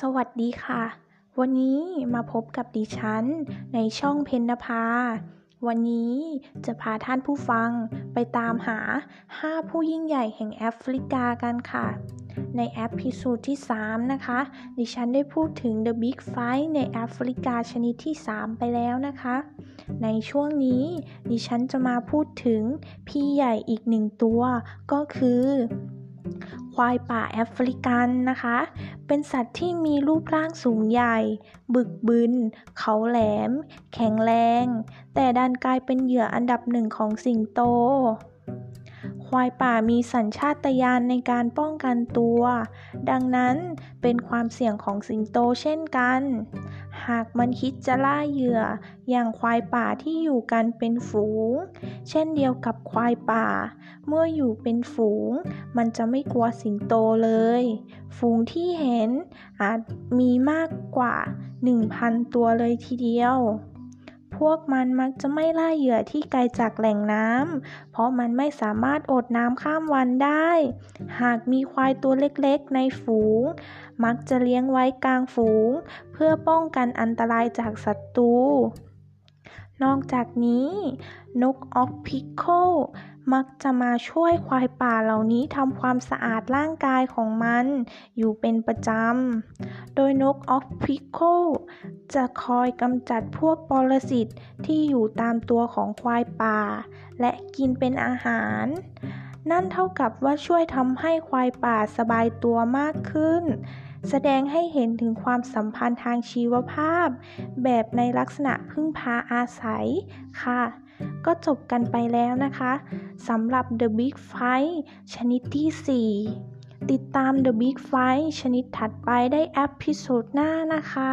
สวัสดีค่ะ วันนี้มาพบกับดิฉัน ในช่องเพนนภา วันนี้จะพาท่านผู้ฟังไปตามหา 5 ผู้ยิ่งใหญ่แห่งแอฟริกากันค่ะ ใน episode ที่ 3 นะคะ ดิฉันได้พูดถึง The Big Five ในแอฟริกาชนิดที่ 3 ไปแล้วนะคะ ในช่วงนี้ ดิฉันจะมาพูดถึงพี่ใหญ่อีกหนึ่งตัวก็คือ ควายป่าแอฟริกันนะคะ เป็นสัตว์ที่มีรูปร่างสูงใหญ่ บึกบึน เขาแหลม แข็งแรง แต่ดันกลายเป็นเหยื่ออันดับหนึ่งของสิงโต ควายป่ามีสัญชาตญาณในการป้องกันตัว ดังนั้นเป็นความเสี่ยงของสิงโตเช่นกัน หากมันคิดจะล่าเหยื่อ อย่างควายป่าที่อยู่กันเป็นฝูง เช่นเดียวกับควายป่า เมื่ออยู่เป็นฝูง มันจะไม่กลัวสิงโตเลย ฝูงที่เห็นอาจมีมากกว่า 1,000 ตัวเลยทีเดียว พวกมันมักจะไม่ล่าเหยื่อที่ไกลจากแหล่งน้ำ เพราะมันไม่สามารถอดน้ำข้ามวันได้ หากมีควายตัวเล็กๆในฝูง มักจะเลี้ยงไว้กลางฝูง เพื่อป้องกันอันตรายจากศัตรู นอกจากนี้ นกออกพิโคมักจะมาช่วยควายป่าเหล่านี้ทำความสะอาดร่างกายของมัน อยู่เป็นประจำ โดยนกออฟพิโคจะคอยกำจัดพวกปรสิตที่อยู่ตามตัวของควายป่า และกินเป็นอาหาร นั่นเท่ากับว่าช่วยทำให้ควายป่าสบายตัวมากขึ้น แสดงให้เห็นถึงความสัมพันธ์ทางชีวภาพ แบบในลักษณะพึ่งพาอาศัยค่ะ ก็จบกันไปแล้วนะคะสำหรับ The Big Five ชนิดที่ 4 ติดตาม The Big Five ชนิดถัดไปได้แอปพิโซดหน้านะคะ